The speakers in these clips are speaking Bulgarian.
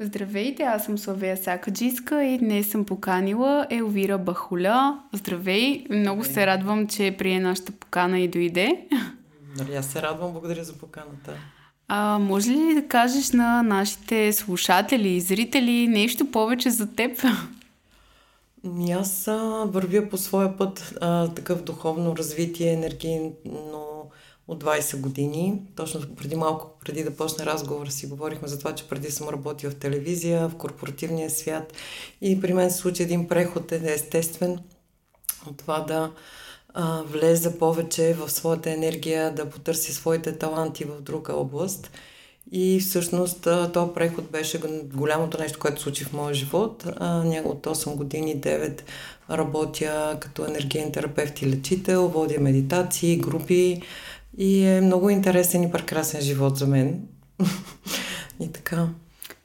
Здравейте, аз съм Славея Сакаджиска и днес съм поканила Елвира Бахуля. Здравей, много се радвам, че прие нашата покана и дойде. Нали, аз се радвам, благодаря за поканата. А, може ли да кажеш на нашите слушатели и зрители нещо повече за теб? Ми аз вървя по своя път а, такъв духовно развитие, енергийно от 20 години. Точно преди малко, преди да почне разговор, си говорихме за това, че преди съм работила в телевизия, в корпоративния свят и при мен се случи един преход е естествен от това да а, влезе повече в своята енергия, да потърси своите таланти в друга област. И всъщност този преход беше голямото нещо, което случи в моя живот. От 8 години, 9 работя като енергиен терапевт и лечител, водя медитации, групи и е много интересен и прекрасен живот за мен. и така.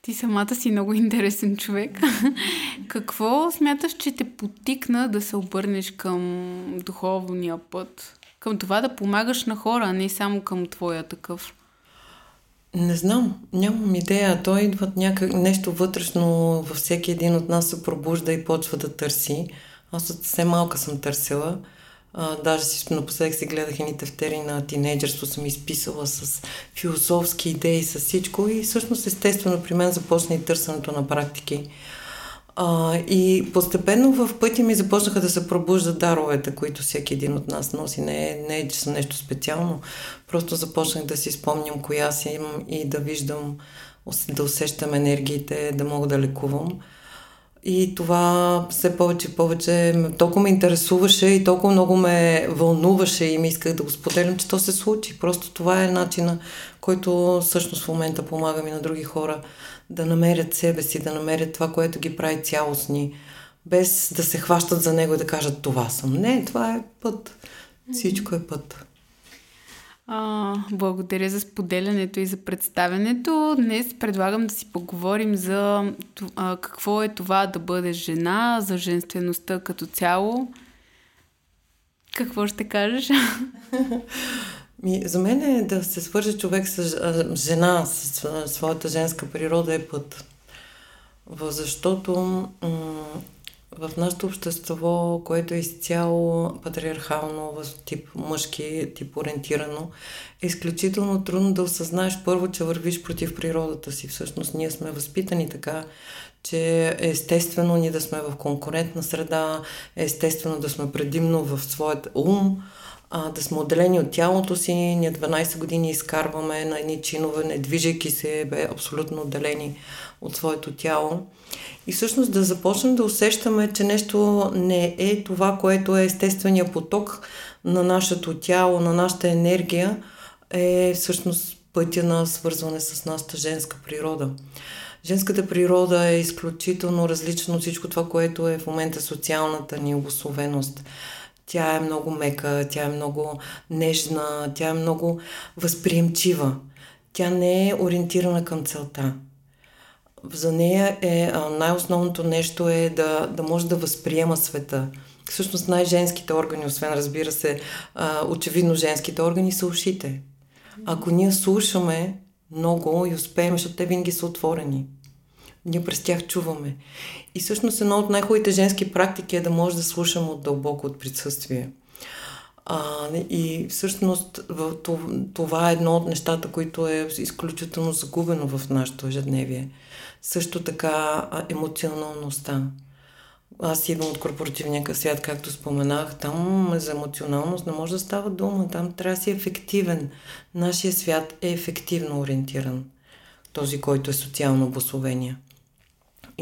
Ти самата си много интересен човек. Какво смяташ, че те потикна да се обърнеш към духовния път? Към това да помагаш на хора, а не само към твоя такъв? Не знам, нямам идея. Той идва някак, нещо вътрешно във всеки един от нас се пробужда и почва да търси. Аз от все малка съм търсила. А, даже си, напоследък си гледах едни тефтери на тинейджерство, съм изписала с философски идеи, с всичко и всъщност естествено при мен започна и търсенето на практики. А, и постепенно в пътя ми започнаха да се пробуждат даровете, които всеки един от нас носи. Не не е че са нещо специално. Просто започнах да си спомням коя имам и да виждам, да усещам енергиите, да мога да лекувам. И това все повече и повече толкова ме интересуваше и толкова много ме вълнуваше и ми исках да го споделям, че то се случи. Просто това е начина, който всъщност в момента помага ми на други хора да намерят себе си, да намерят това, което ги прави цялостни, без да се хващат за него и да кажат това съм. Не, това е път. Всичко е път. А, благодаря за споделянето и за представянето. Днес предлагам да си поговорим за а, какво е това да бъдеш жена, за женствеността като цяло. Какво ще кажеш? Ми, за мен е да се свърже човек с жена, с своята женска природа е път. Защото м- в нашето общество, което е изцяло патриархално, тип мъжки, тип ориентирано, е изключително трудно да осъзнаеш първо, че вървиш против природата си. Всъщност ние сме възпитани така, че е естествено ние да сме в конкурентна среда, е естествено да сме предимно в своят ум, а, да сме отделени от тялото си. Ние 12 години изкарваме на едни чинове, не движейки се, бе абсолютно отделени от своето тяло. И всъщност да започнем да усещаме, че нещо не е това, което е естествения поток на нашето тяло, на нашата енергия, е всъщност пътя на свързване с нашата женска природа. Женската природа е изключително различна от всичко това, което е в момента социалната ни обословеност. Тя е много мека, тя е много нежна, тя е много възприемчива. Тя не е ориентирана към целта. За нея е най-основното нещо е да, да може да възприема света. Всъщност най-женските органи, освен разбира се, очевидно женските органи са ушите. Ако ние слушаме много и успеем, защото те винаги са отворени. Ние през тях чуваме. И всъщност едно от най-хубавите женски практики е да може да слушаме от дълбоко от присъствие. А, и всъщност това е едно от нещата, които е изключително загубено в нашето ежедневие. Също така емоционалността. Аз идвам от корпоративния свят, както споменах. Там за емоционалност не може да става дума. Там трябва да си ефективен. Нашия свят е ефективно ориентиран. Този, който е социално обословение.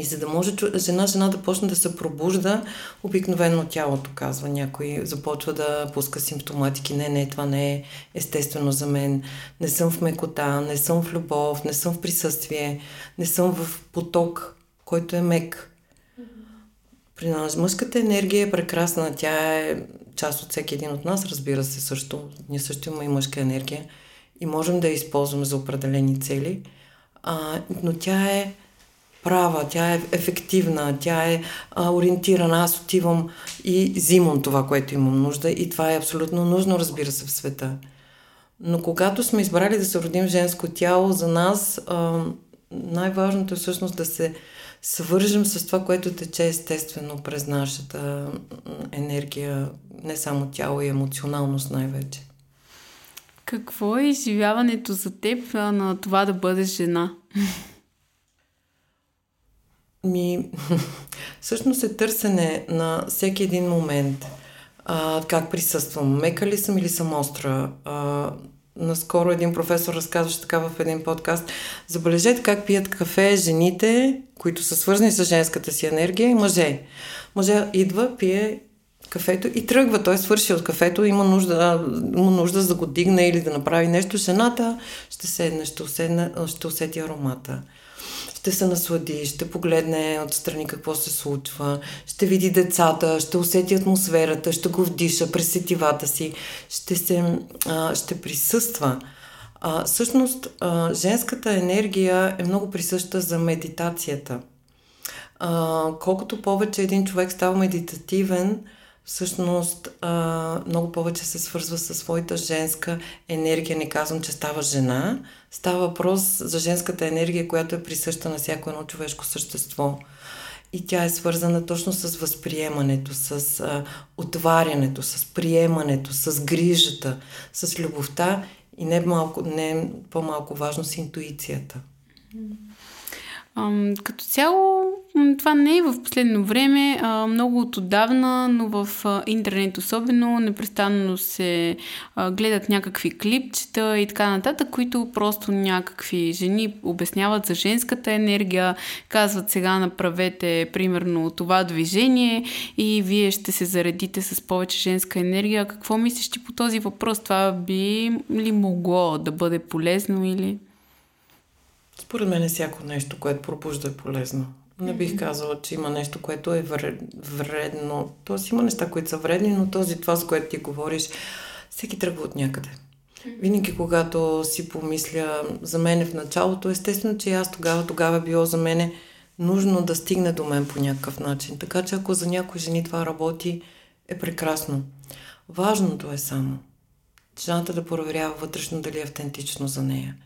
И за да може жена, жена да почне да се пробужда, обикновено тялото казва. Някой започва да пуска симптоматики. Не, не, това не е естествено за мен. Не съм в мекота, не съм в любов, не съм в присъствие, не съм в поток, който е мек. При нас мъжката енергия е прекрасна. Тя е част от всеки един от нас, разбира се също. Ние също имаме и мъжка енергия и можем да я използваме за определени цели. А, но тя е права, тя е ефективна, тя е а, ориентирана. Аз отивам и взимам това, което имам нужда и това е абсолютно нужно, разбира се, в света. Но когато сме избрали да се родим женско тяло, за нас а, най-важното е всъщност да се свържем с това, което тече естествено през нашата енергия, не само тяло и емоционалност най-вече. Какво е изживяването за теб на това да бъдеш жена? Ми, всъщност е търсене на всеки един момент. А, как присъствам? Мека ли съм или съм остра? А, наскоро един професор разказваше така в един подкаст. Забележете как пият кафе жените, които са свързани с женската си енергия и мъже. Мъже идва, пие кафето и тръгва. Той свърши от кафето, има нужда, има нужда да го дигне или да направи нещо. Жената ще седне, ще, уседне, ще усети аромата ще се наслади, ще погледне отстрани какво се случва, ще види децата, ще усети атмосферата, ще го вдиша през сетивата си, ще, се, а, ще присъства. А, всъщност, а, женската енергия е много присъща за медитацията. А, колкото повече един човек става медитативен, всъщност а, много повече се свързва със своята женска енергия. Не казвам, че става жена. Става въпрос за женската енергия, която е присъща на всяко едно човешко същество. И тя е свързана точно с възприемането, с а, отварянето, с приемането, с грижата, с любовта и не, малко, не по-малко важно с интуицията. Като цяло, това не е в последно време, много от отдавна, но в интернет особено, непрестанно се гледат някакви клипчета и така нататък, които просто някакви жени обясняват за женската енергия, казват сега направете примерно това движение и вие ще се заредите с повече женска енергия. Какво мислиш ти по този въпрос? Това би ли могло да бъде полезно или... Според мен е всяко нещо, което пробужда е полезно. Не бих казала, че има нещо, което е вредно. Тоест има неща, които са вредни, но този, това, с което ти говориш, всеки тръгва от някъде. Винаги, когато си помисля за мене в началото, естествено, че аз тогава, тогава е било за мене нужно да стигне до мен по някакъв начин. Така че ако за някои жени това работи, е прекрасно. Важното е само жената да проверява вътрешно дали е автентично за нея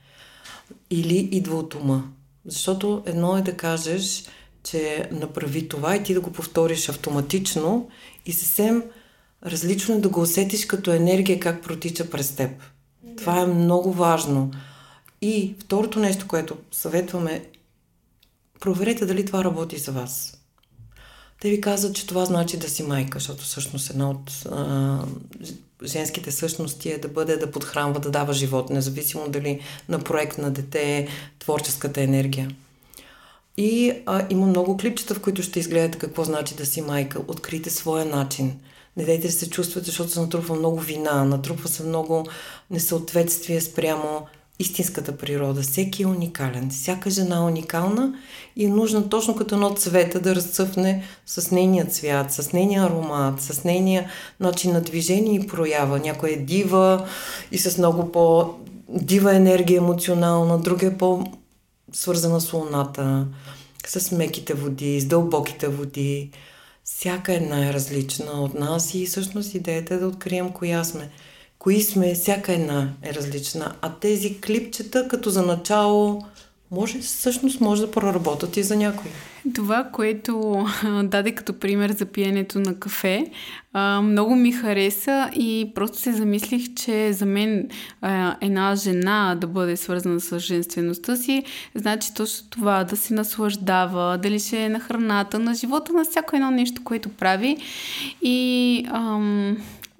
или идва от ума. Защото едно е да кажеш, че направи това и ти да го повториш автоматично и съвсем различно е да го усетиш като енергия как протича през теб. Това е много важно. И второто нещо, което съветваме, проверете дали това работи за вас. Те ви казват, че това значи да си майка, защото всъщност една от а, женските същности е да бъде да подхранва, да дава живот, независимо дали на проект на дете, творческата енергия. И а, има много клипчета, в които ще изгледате какво значи да си майка. Открийте своя начин. Не дайте да се чувствате, защото се натрупва много вина, натрупва се много несъответствие спрямо истинската природа. Всеки е уникален. Всяка жена е уникална и е нужно точно като едно цвета да разцъфне с нейния цвят, с нейния аромат, с нейния начин на движение и проява. Някоя е дива и с много по дива енергия емоционална, друга е по свързана с луната, с меките води, с дълбоките води. Всяка една е различна от нас и всъщност идеята е да открием коя сме кои сме, всяка една е различна. А тези клипчета, като за начало, може, всъщност може да проработят и за някой. Това, което даде като пример за пиенето на кафе, много ми хареса и просто се замислих, че за мен една жена да бъде свързана с женствеността си, значи точно това, да се наслаждава, дали ще е на храната, на живота, на всяко едно нещо, което прави. И ам,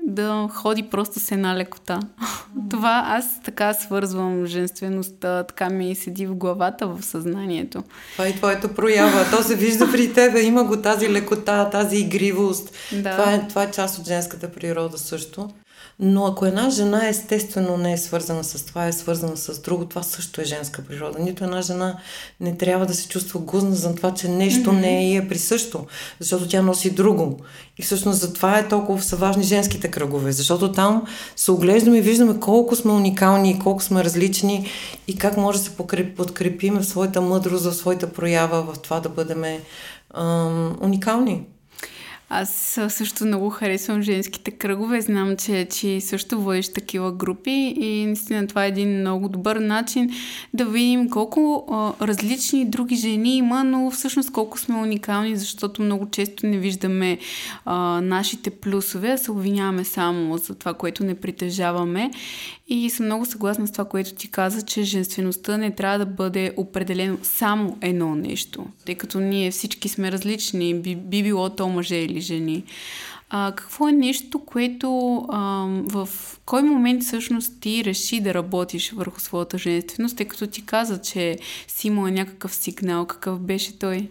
да ходи просто с една лекота. Mm-hmm. Това аз така свързвам женствеността, така ми седи в главата, в съзнанието. Това е твоето проява. То се вижда при тебе. Има го тази лекота, тази игривост. Да. Това, е, това е част от женската природа също. Но ако една жена естествено не е свързана с това, е свързана с друго, това също е женска природа. Нито една жена не трябва да се чувства гузна за това, че нещо mm-hmm. не е присъщо, защото тя носи друго. И всъщност за това е толкова са важни женските кръгове, защото там се оглеждаме и виждаме колко сме уникални и колко сме различни и как може да се подкрепим в своята мъдрост, в своята проява, в това да бъдем ам, уникални. Аз също много харесвам женските кръгове. Знам, че, че също водиш такива групи и наистина това е един много добър начин да видим колко а, различни други жени има, но всъщност колко сме уникални, защото много често не виждаме а, нашите плюсове, а се обвиняваме само за това, което не притежаваме. И съм много съгласна с това, което ти каза, че женствеността не трябва да бъде определено само едно нещо, тъй като ние всички сме различни, би, би било то мъже или жени. А, какво е нещо, което а, в кой момент всъщност ти реши да работиш върху своята женственост, тъй като ти каза, че си имала някакъв сигнал, какъв беше той?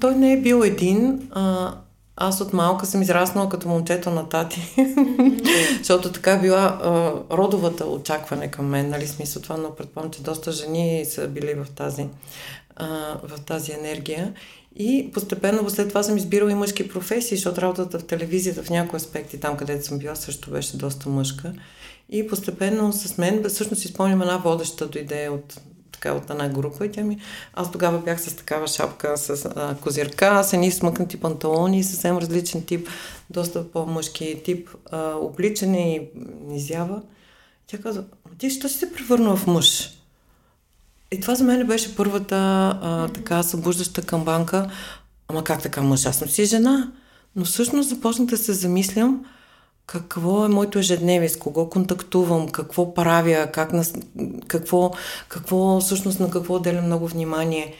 Той не е бил един. А, аз от малка съм израснала като момчето на тати, mm-hmm. защото така била а, родовата очакване към мен, нали, смисъл това, но предполагам, че доста жени са били в тази, а, в тази енергия. И постепенно след това съм избирала и мъжки професии, защото работата в телевизията в някои аспекти, там където съм била, също беше доста мъжка. И постепенно с мен, всъщност изпълням една водеща дойде от така от една група и тя ми... Аз тогава бях с такава шапка с а, козирка, с едни смъкнати панталони, съвсем различен тип, доста по-мъжки тип а, обличане и изява. Тя каза, ти що си се превърнала в мъж? И това за мен беше първата а, така събуждаща камбанка. Ама как така мъж? Аз съм си жена. Но всъщност започнах да се замислям какво е моето ежедневие, с кого контактувам, какво правя, как на, какво, какво, всъщност на какво отделям много внимание.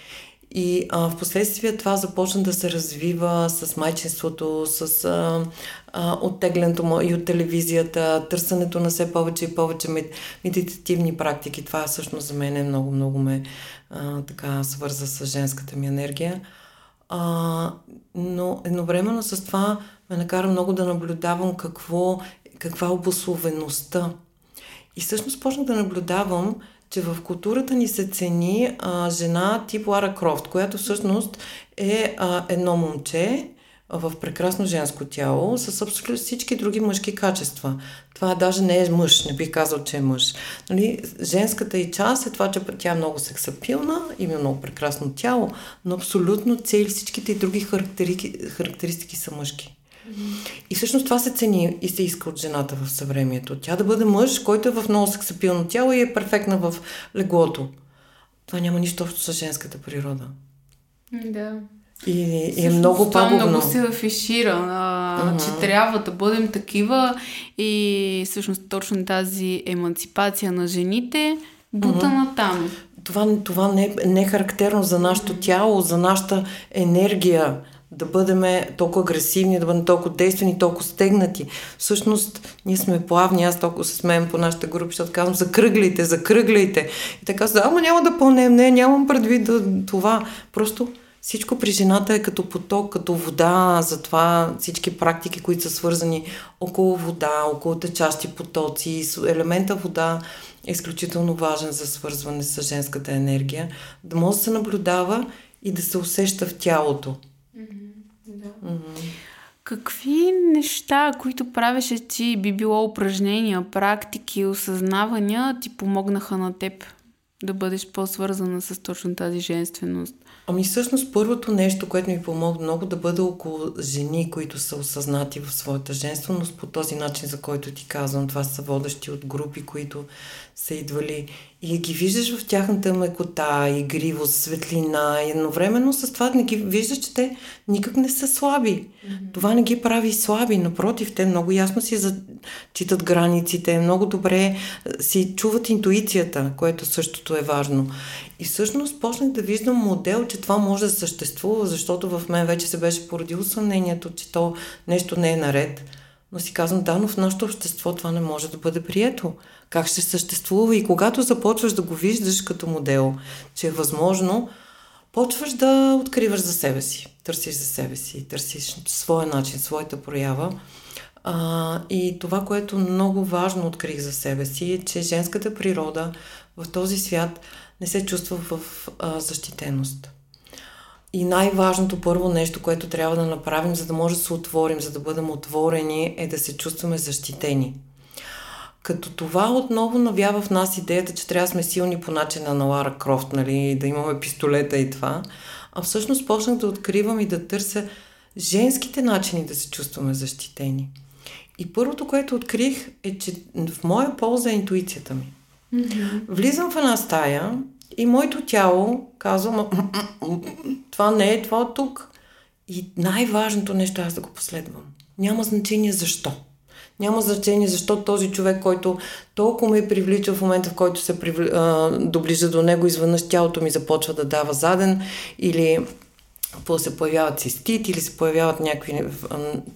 И а, в последствие това започна да се развива с майчинството, с а, а, оттеглянето му и от телевизията, търсенето на все повече и повече мед, медитативни практики. Това всъщност за мен е много, много ме а, така свърза с женската ми енергия. А, но едновременно с това ме накара много да наблюдавам какво, каква е обословеността. И всъщност почнах да наблюдавам, че в културата ни се цени а, жена тип Лара Крофт, която всъщност е а, едно момче в прекрасно женско тяло с абсолютно всички други мъжки качества. Това даже не е мъж, не бих казал, че е мъж. Нали, женската и част е това, че тя е много сексапилна, има много прекрасно тяло, но абсолютно цели всичките и други характеристики, характеристики са мъжки. И всъщност това се цени и се иска от жената в съвремието. Тя да бъде мъж, който е в много сексапилно тяло и е перфектна в леглото. Това няма нищо общо с женската природа. Да. И, и е много това пагубно. много се афишира, а, uh-huh. че трябва да бъдем такива и всъщност точно тази емансипация на жените бута uh-huh. на там. Това, това не, не е характерно за нашето тяло, за нашата енергия да бъдем толкова агресивни, да бъдем толкова действени, толкова стегнати. Всъщност, ние сме плавни, аз толкова се смеем по нашите групи, защото казвам, закръгляйте, закръгляйте. И така, ама няма да пълнем, не, нямам предвид да, това. Просто всичко при жената е като поток, като вода, затова всички практики, които са свързани около вода, около течащи потоци, елемента вода е изключително важен за свързване с женската енергия, да може да се наблюдава и да се усеща в тялото. Какви неща, които правеше ти, би било упражнения, практики, осъзнавания, ти помогнаха на теб да бъдеш по-свързана с точно тази женственост? Ами всъщност първото нещо, което ми помогна много да бъда около жени, които са осъзнати в своята женственост по този начин, за който ти казвам. Това са водещи от групи, които са идвали и ги виждаш в тяхната мекота, игривост, светлина и едновременно с това не ги виждаш, че те никак не са слаби. Mm-hmm. Това не ги прави слаби, напротив, те много ясно си зачитат границите, много добре си чуват интуицията, което същото е важно. И всъщност почнах да виждам модел, че това може да съществува, защото в мен вече се беше породило съмнението, че то нещо не е наред. Но си казвам, да, но в нашето общество това не може да бъде прието. Как ще съществува? И когато започваш да го виждаш като модел, че е възможно, почваш да откриваш за себе си. Търсиш за себе си, търсиш своя начин, своята проява. А, и това, което много важно открих за себе си, е, че женската природа в този свят не се чувства в а, защитеност. И най-важното първо нещо, което трябва да направим, за да може да се отворим, за да бъдем отворени, е да се чувстваме защитени. Като това отново навява в нас идеята, че трябва да сме силни по начина на Лара Крофт, нали, да имаме пистолета и това. А всъщност почнах да откривам и да търся женските начини да се чувстваме защитени. И първото, което открих е, че в моя полза е интуицията ми. Mm-hmm. Влизам в една стая и моето тяло казва, това не е, това тук. И най-важното нещо е аз да го последвам. Няма значение защо. Няма значение защо този човек, който толкова ме привлича в момента, в който се привли... доближа до него, изведнъж тялото ми започва да дава заден или се появяват цистит или се появяват някакви...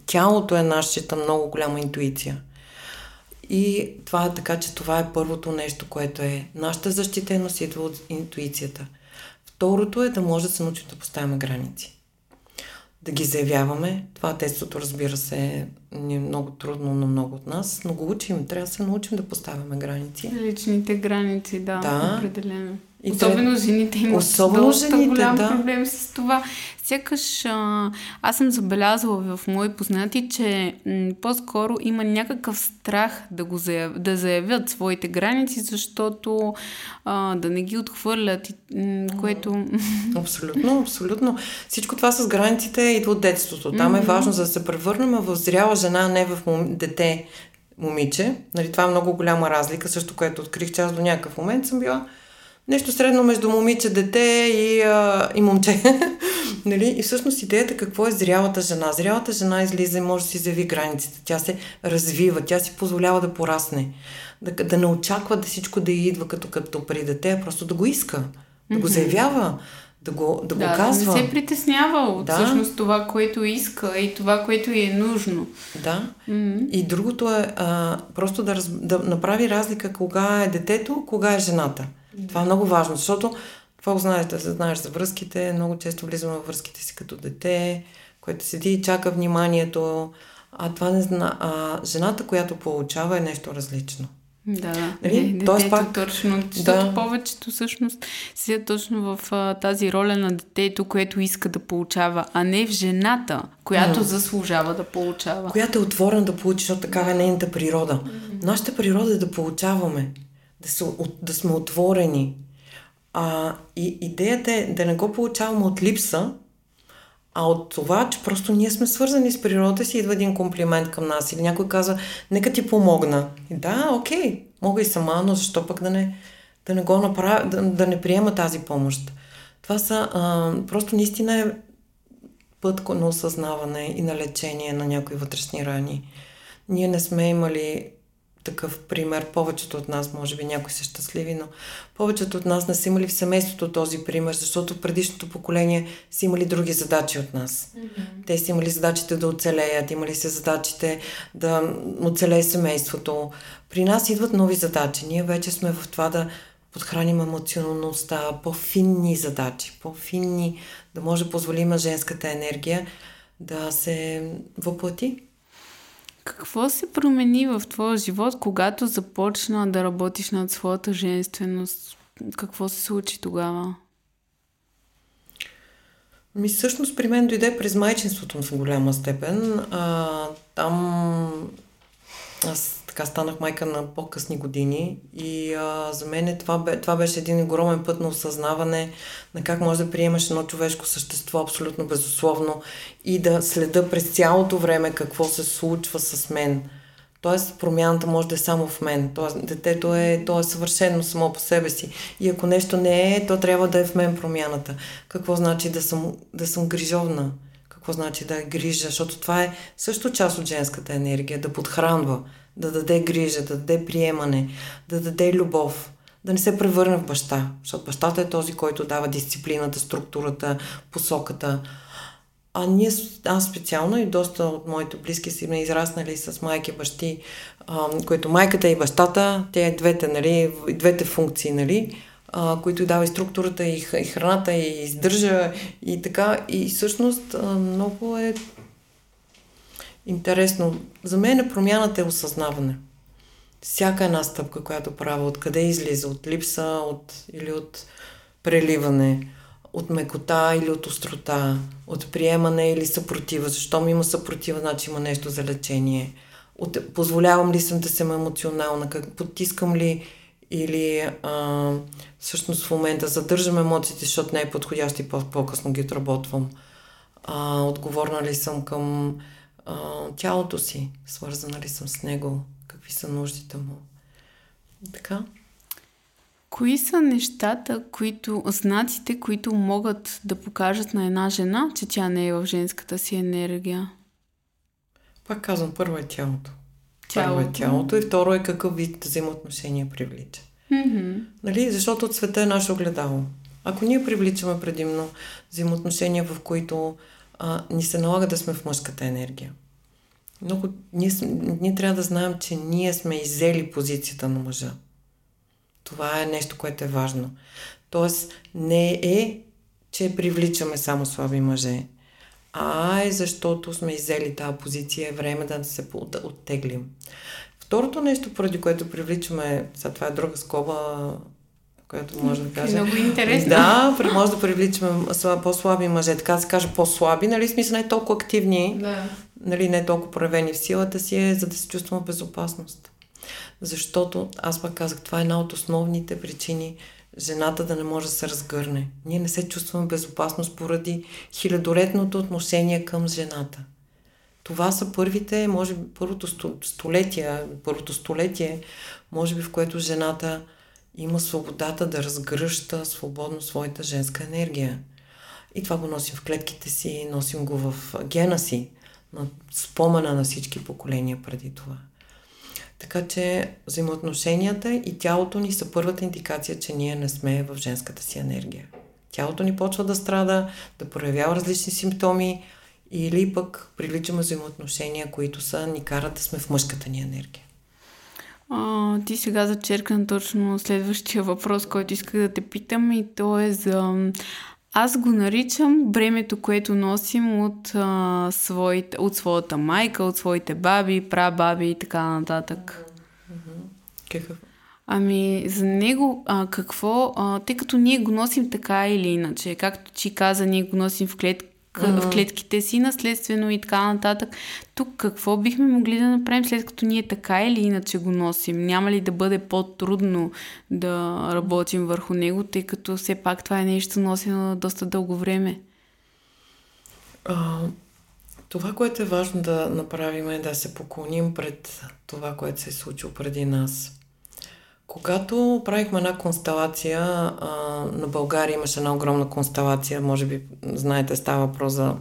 Тялото е нашата много голяма интуиция. И това е така, че това е първото нещо, което е нашата защитеност идва от интуицията. Второто е да може да се научим да поставяме граници да ги заявяваме. Това тестото, разбира се, ни е много трудно на много от нас, но го учим. Трябва да се научим да поставяме граници. Личните граници, да, да. определено. И Особено те... жените имат Особено доста жените, голям да. проблем с това. Сякаш а, аз съм забелязала в мои познати, че м- по-скоро има някакъв страх да, го заяв... да заявят своите граници, защото а, да не ги отхвърлят, м- което... Абсолютно, абсолютно. Всичко това с границите идва от детството. Там mm-hmm. е важно за да се превърнем в зряла жена, не в мом... дете момиче. Нали, това е много голяма разлика, също което открих, че аз до някакъв момент съм била нещо средно между момиче, дете и, а, и момче. нали? И всъщност идеята какво е зрялата жена. Зрялата жена излиза и може да си заяви границите. Тя се развива, тя си позволява да порасне. Да, да не очаква да всичко да идва като, като при дете, а просто да го иска. Да го заявява да го, да, да го казва. Да не се притеснява от да. всъщност това, което иска и това, което е нужно. Да. Mm-hmm. И другото е а, просто да, раз, да направи разлика кога е детето, кога е жената. Това е много важно, защото това знаеш, да знаеш за връзките. Много често влизаме в връзките си като дете, което седи и чака вниманието. А това не зна... А жената, която получава е нещо различно. Да, нали? не, Тоест пак... точно, защото да. повечето всъщност седят точно в а, тази роля на детето, което иска да получава, а не в жената, която mm. заслужава да получава. Която е отворена да получи, защото такава е нейната природа. Mm-hmm. Нашата природа е да получаваме да, се, да сме отворени. А, и идеята е да не го получаваме от липса, а от това, че просто ние сме свързани с природата си, идва един комплимент към нас. Или някой казва, нека ти помогна. И да, окей, мога и сама, но защо пък да не, да не го направя, да, да не приема тази помощ. Това са, а, просто наистина е път на осъзнаване и на лечение на някои вътрешни рани. Ние не сме имали такъв пример. Повечето от нас, може би някои са щастливи, но повечето от нас не са имали в семейството този пример, защото предишното поколение са имали други задачи от нас. Mm-hmm. Те са имали задачите да оцелеят, имали се задачите да оцелее семейството. При нас идват нови задачи. Ние вече сме в това да подхраним емоционалността, по-финни задачи, по-финни, да може да позволим женската енергия да се въплати. Какво се промени в твоя живот, когато започна да работиш над своята женственост? Какво се случи тогава? Ми всъщност при мен дойде през майчинството в голяма степен. А, там аз така станах майка на по-късни години и а, за мен това, бе, това беше един огромен път на осъзнаване на как може да приемаш едно човешко същество абсолютно безусловно и да следа през цялото време какво се случва с мен. Тоест промяната може да е само в мен. Тоест детето е, то е съвършено само по себе си. И ако нещо не е, то трябва да е в мен промяната. Какво значи да съм, да съм грижовна? Какво значи да е грижа? Защото това е също част от женската енергия, да подхранва да даде грижа, да даде приемане, да даде любов, да не се превърне в баща, защото бащата е този, който дава дисциплината, структурата, посоката. А ние, аз специално и доста от моите близки си ме израснали с майки бащи, а, които майката и бащата, те двете, нали, двете функции, нали, а, които дава и структурата, и, и храната, и издържа, и така. И всъщност а, много е интересно. За мен промяната е осъзнаване. Всяка една стъпка, която правя, откъде излиза? От липса от, или от преливане, от мекота или от острота, от приемане или съпротива. Защо ми има съпротива, значи има нещо за лечение. От, позволявам ли съм да съм емоционална, как, потискам ли или а, всъщност в момента задържам емоциите, защото не е подходящ и по- по-късно ги отработвам а, отговорна ли съм към а, тялото си, свързана ли съм с него, какви са нуждите му. Така. Кои са нещата, които, знаците, които могат да покажат на една жена, че тя не е в женската си енергия? Пак казвам, първо е тялото. Тялото. Първо е тялото и второ е какъв вид взаимоотношения привлича. Mm-hmm. Нали? Защото от света е наше огледало. Ако ние привличаме предимно взаимоотношения, в които а, ни се налага да сме в мъжката енергия, много, ние, ние трябва да знаем, че ние сме изели позицията на мъжа. Това е нещо, което е важно. Тоест, не е, че привличаме само слаби мъже, а е защото сме изели тази позиция, е време да се оттеглим. Второто нещо, поради което привличаме, сега това е друга скоба, която може да каже. Много интересно. Да, може да привличаме по-слаби мъже, така да се каже по-слаби, нали, смисъл не толкова активни, да. нали, не толкова проявени в силата си, е, за да се чувстваме безопасност. Защото, аз пак казах, това е една от основните причини жената да не може да се разгърне. Ние не се чувстваме безопасност поради хилядолетното отношение към жената. Това са първите, може би, първото столетие, първото столетие, може би, в което жената има свободата да разгръща свободно своята женска енергия. И това го носим в клетките си, носим го в гена си, на спомена на всички поколения преди това. Така че взаимоотношенията и тялото ни са първата индикация, че ние не сме в женската си енергия. Тялото ни почва да страда, да проявява различни симптоми или пък привличаме взаимоотношения, които са ни карат да сме в мъжката ни енергия. А, ти сега зачеркна точно следващия въпрос, който исках да те питам и то е за... Аз го наричам бремето, което носим от, а, своите, от своята майка, от своите баби, прабаби и така нататък. Какъв? Ами, за него а, какво, а, тъй като ние го носим така или иначе, както ти каза, ние го носим в клетка, mm-hmm. в клетките си, наследствено и така нататък. Тук какво бихме могли да направим след като ние така или иначе го носим? Няма ли да бъде по-трудно да работим върху него, тъй като все пак това е нещо носено доста дълго време? А, това, което е важно да направим е да се поклоним пред това, което се е случило преди нас. Когато правихме една констелация, а, на България имаше една огромна констелация, може би знаете, става въпрос за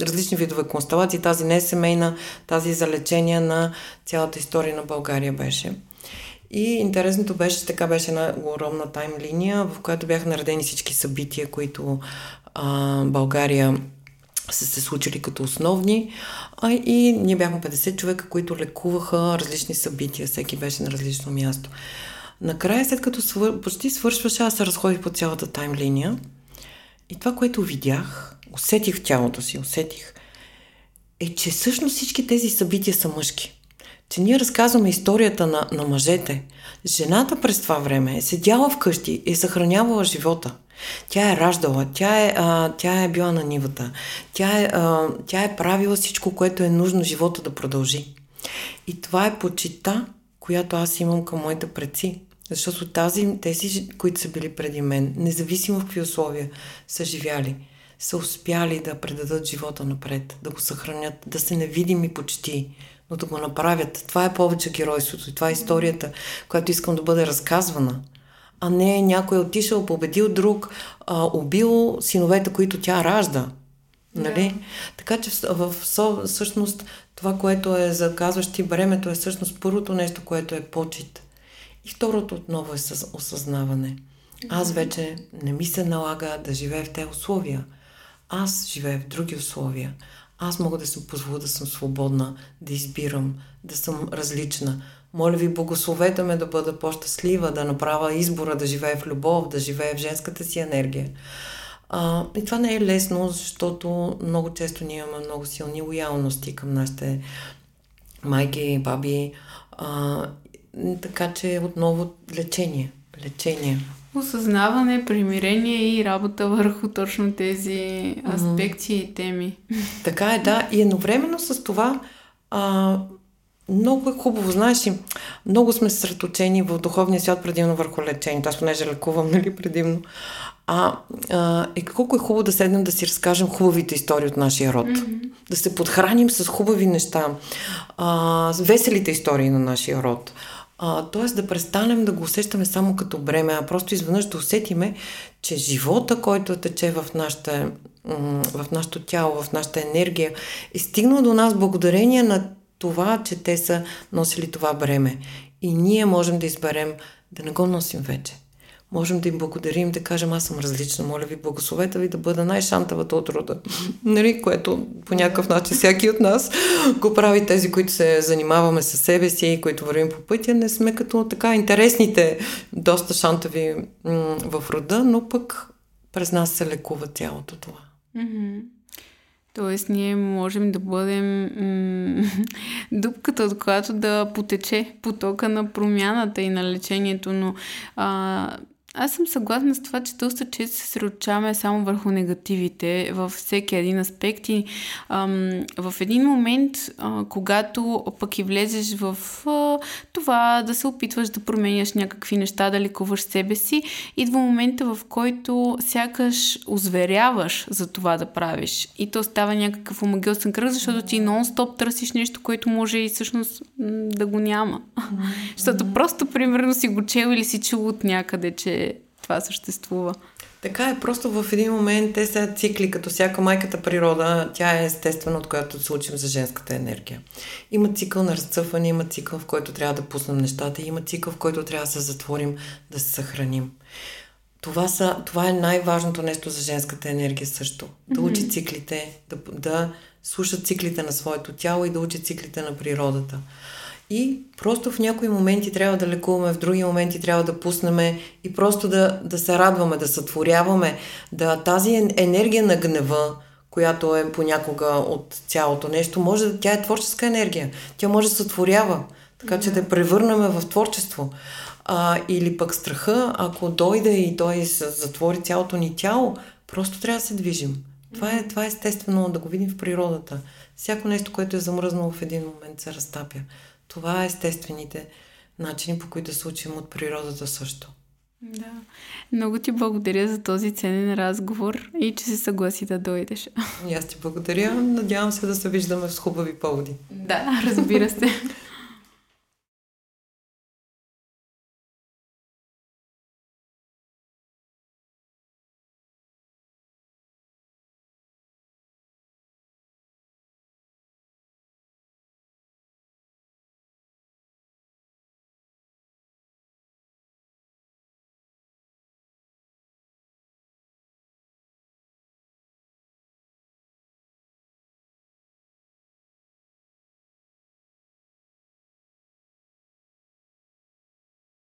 различни видове констелации. Тази не е семейна, тази за лечение на цялата история на България беше. И интересното беше, така беше една огромна тайм линия, в която бяха наредени всички събития, които а, България са се случили като основни. А, и ние бяхме 50 човека, които лекуваха различни събития. Всеки беше на различно място. Накрая, след като свър... почти свършваше, аз се разходих по цялата таймлиния. И това, което видях, усетих в тялото си, усетих, е, че всъщност всички тези събития са мъжки. Че ние разказваме историята на, на мъжете. Жената през това време е седяла вкъщи и е съхранявала живота – тя е раждала, тя е, а, тя е била на нивата, тя е, а, тя е правила всичко, което е нужно живота да продължи. И това е почита, която аз имам към моите предци. Защото тази, тези, които са били преди мен, независимо в какви условия са живяли, са успяли да предадат живота напред, да го съхранят, да се невидими почти, но да го направят. Това е повече геройството и това е историята, която искам да бъде разказвана а не някой е отишъл, победил друг, а, убил синовете, които тя ражда. Нали? Да. Така че в, в всъщност това, което е за казващи бремето е всъщност първото нещо, което е почет. И второто отново е с осъзнаване. Аз вече не ми се налага да живея в тези условия. Аз живея в други условия. Аз мога да си позволя да съм свободна, да избирам, да съм различна. Моля ви, благословете ме да бъда по-щастлива, да направя избора да живея в любов, да живея в женската си енергия. А, и това не е лесно, защото много често ние имаме много силни лоялности към нашите майки, баби. А, така че отново лечение. Лечение. Осъзнаване, примирение и работа върху точно тези аспекти mm-hmm. и теми. Така е, да. И едновременно с това а, много е хубаво, знаеш ли, много сме съсредоточени в духовния свят предимно върху лечението. Аз понеже лекувам, нали, предимно. А, а и колко е хубаво да седнем да си разкажем хубавите истории от нашия род. Mm-hmm. Да се подхраним с хубави неща, а, с веселите истории на нашия род. Тоест да престанем да го усещаме само като бреме, а просто изведнъж да усетиме, че живота, който тече в, нашата, в нашото тяло, в нашата енергия, е стигнал до нас благодарение на това, че те са носили това бреме. И ние можем да изберем да не го носим вече. Можем да им благодарим, да кажем, аз съм различна, моля ви, благословете ви да бъда най-шантавата от рода. Нали, което по някакъв начин всяки от нас го прави тези, които се занимаваме с себе си и които вървим по пътя. Не сме като така интересните, доста шантави м- в рода, но пък през нас се лекува цялото това. Mm-hmm. Тоест, ние можем да бъдем м- дупката, от която да потече потока на промяната и на лечението, но а, аз съм съгласна с това, че доста често се сръчаваме само върху негативите във всеки един аспект и ам, в един момент, а, когато пък и влезеш в а, това да се опитваш да променяш някакви неща, да лекуваш себе си, идва момента, в който сякаш озверяваш за това да правиш. И то става някакъв омагиосен кръг, защото ти нон-стоп търсиш нещо, което може и всъщност да го няма. защото просто, примерно, си го чел или си чул от някъде, че това съществува. Така е, просто в един момент те са цикли, като всяка майката природа, тя е естествена, от която се учим за женската енергия. Има цикъл на разцъфване, има цикъл, в който трябва да пуснем нещата, има цикъл, в който трябва да се затворим, да се съхраним. Това, са, това е най-важното нещо за женската енергия също. Да учи циклите, да, да слуша циклите на своето тяло и да учи циклите на природата. И просто в някои моменти трябва да лекуваме, в други моменти трябва да пуснем и просто да, да се радваме, да сътворяваме, да тази енергия на гнева, която е понякога от цялото нещо, може да, тя е творческа енергия. Тя може да сътворява, така че да я превърнем в творчество. А, или пък страха, ако дойде и той затвори цялото ни тяло, просто трябва да се движим. Това е, това е естествено да го видим в природата. Всяко нещо, което е замръзнало в един момент, се разтапя. Това е естествените начини, по които да се учим от природата също. Да. Много ти благодаря за този ценен разговор и че се съгласи да дойдеш. И аз ти благодаря. Надявам се да се виждаме с хубави поводи. Да, разбира се.